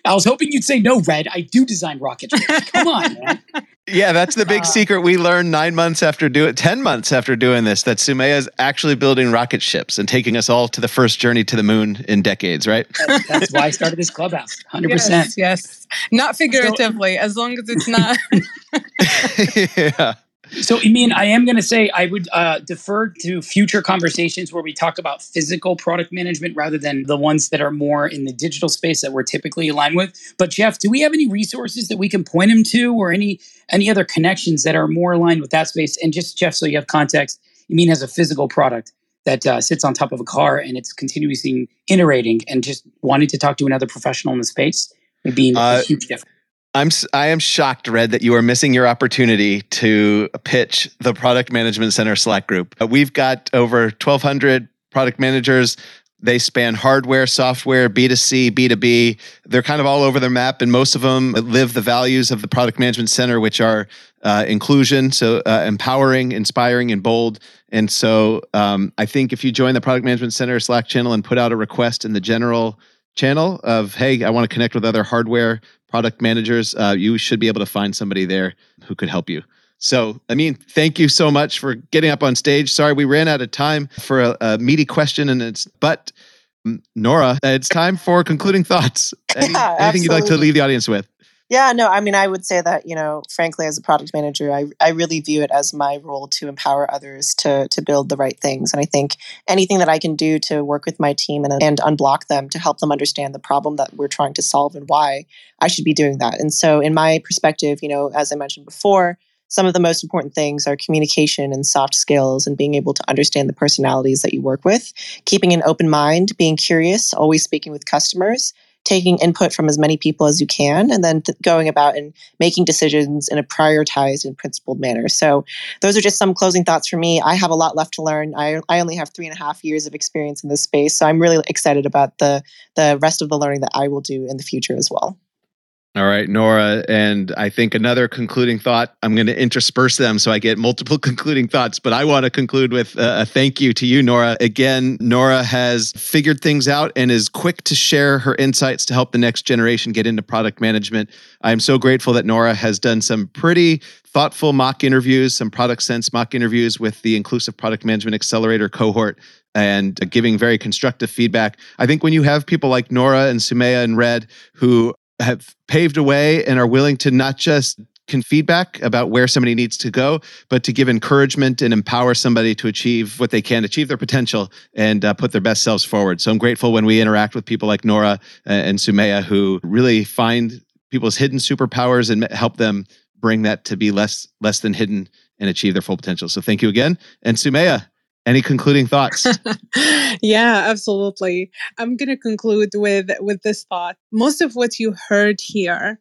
I was hoping you'd say no, Red. I do design rocket ships. Come on, man. *laughs* Yeah, that's the big uh, secret we learned nine months after doing ten months after doing this that Sumaya is actually building rocket ships and taking us all to the first journey to the moon in decades, right? That's, that's why I started this clubhouse. Hundred yes, percent. Yes, not figuratively, so, as long as it's not. *laughs* yeah. So, Emin, I am going to say I would uh, defer to future conversations where we talk about physical product management rather than the ones that are more in the digital space that we're typically aligned with. But Jeff, do we have any resources that we can point him to, or any any other connections that are more aligned with that space? And just Jeff, so you have context, I mean, has a physical product that uh, sits on top of a car and it's continuously iterating, and just wanting to talk to another professional in the space would be uh, a huge difference. I'm I am shocked, Red, that you are missing your opportunity to pitch the Product Management Center Slack group. Uh, we've got over 1,200 product managers. They span hardware, software, B2C, B2B. They're kind of all over the map, and most of them live the values of the Product Management Center, which are uh, inclusion, so uh, empowering, inspiring, and bold. And so um, I think if you join the Product Management Center Slack channel and put out a request in the general channel of hey i want to connect with other hardware product managers uh, you should be able to find somebody there who could help you. So i mean thank you so much for getting up on stage. Sorry we ran out of time for a, a meaty question and it's but mm, nora it's time for concluding thoughts. *laughs* Any, yeah, anything you'd like to leave the audience with yeah, no, I mean, I would say that, you know, frankly, as a product manager, I, I really view it as my role to empower others to, to build the right things. And I think anything that I can do to work with my team and, and unblock them to help them understand the problem that we're trying to solve and why, I should be doing that. And so, in my perspective, you know, as I mentioned before, some of the most important things are communication and soft skills and being able to understand the personalities that you work with, keeping an open mind, being curious, always speaking with customers taking input from as many people as you can and then th- going about and making decisions in a prioritized and principled manner. So those are just some closing thoughts for me. I have a lot left to learn. I, I only have three and a half years of experience in this space so i'm really excited about the the rest of the learning that i will do in the future as well all right, Nora. And I think another concluding thought, I'm going to intersperse them so I get multiple *laughs* concluding thoughts, but I want to conclude with a thank you to you, Nora. Again, Nora has figured things out and is quick to share her insights to help the next generation get into product management. I'm so grateful that Nora has done some pretty thoughtful mock interviews, some product sense mock interviews with the Inclusive Product Management Accelerator cohort and giving very constructive feedback. I think when you have people like Nora and Sumaya and Red who have paved a way and are willing to not just can feedback about where somebody needs to go, but to give encouragement and empower somebody to achieve what they can, achieve their potential, and uh, put their best selves forward. So I'm grateful when we interact with people like Nora uh, and Sumaya who really find people's hidden superpowers and help them bring that to be less less than hidden and achieve their full potential. So thank you again, and Sumaya. Any concluding thoughts? *laughs* yeah, absolutely. I'm going to conclude with with this thought. Most of what you heard here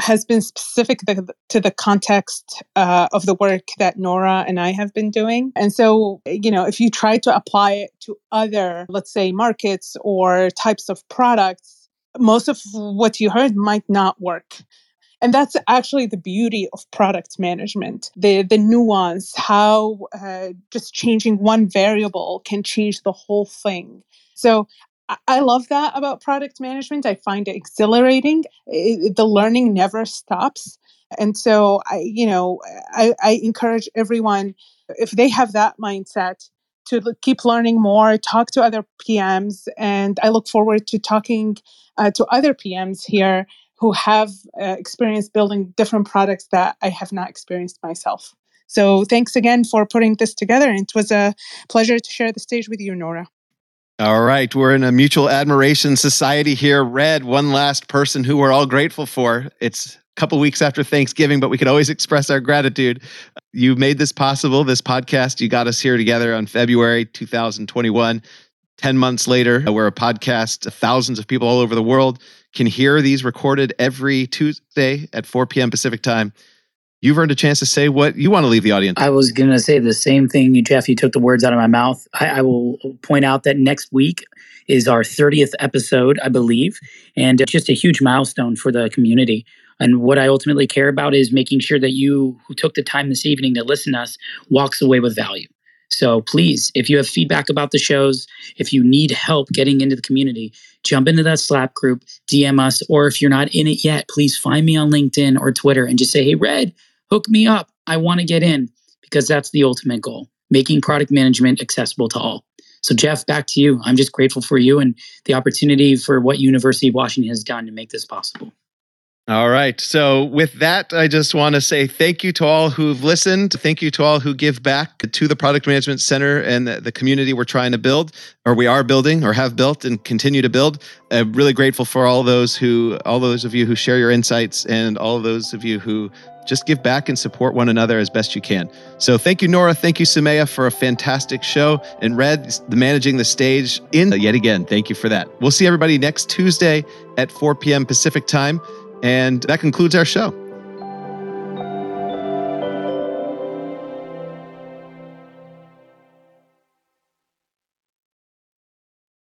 has been specific to the context uh, of the work that Nora and I have been doing. And so, you know, if you try to apply it to other, let's say, markets or types of products, most of what you heard might not work. And that's actually the beauty of product management the, the nuance, how uh, just changing one variable can change the whole thing. So I love that about product management. I find it exhilarating. It, the learning never stops. And so I, you know, I, I encourage everyone, if they have that mindset, to keep learning more, talk to other PMs, and I look forward to talking uh, to other PMs here who have uh, experience building different products that I have not experienced myself. So thanks again for putting this together. And it was a pleasure to share the stage with you, Nora. All right, we're in a mutual admiration society here. Red, one last person who we're all grateful for. It's a couple weeks after Thanksgiving, but we could always express our gratitude. You made this possible, this podcast. You got us here together on February 2021. 10 months later, uh, we're a podcast, uh, thousands of people all over the world can hear these recorded every Tuesday at 4 p.m. Pacific time. You've earned a chance to say what you want to leave the audience. I was going to say the same thing, Jeff. You took the words out of my mouth. I, I will point out that next week is our 30th episode, I believe, and just a huge milestone for the community. And what I ultimately care about is making sure that you who took the time this evening to listen to us walks away with value. So please, if you have feedback about the shows, if you need help getting into the community, jump into that Slack group, DM us, or if you're not in it yet, please find me on LinkedIn or Twitter and just say, hey, Red, hook me up. I want to get in because that's the ultimate goal making product management accessible to all. So, Jeff, back to you. I'm just grateful for you and the opportunity for what University of Washington has done to make this possible. All right. So, with that, I just want to say thank you to all who've listened. Thank you to all who give back to the Product Management Center and the, community we're trying to build, or we are building, or have built and continue to build. I'm really grateful for all those who, all those of you who share your insights, and all those of you who just give back and support one another as best you can. So, thank you, Nora. Thank you, Sumaya, for a fantastic show. And Red, the managing the stage in yet again. Thank you for that. We'll see everybody next Tuesday at 4 p.m. Pacific time. And that concludes our show.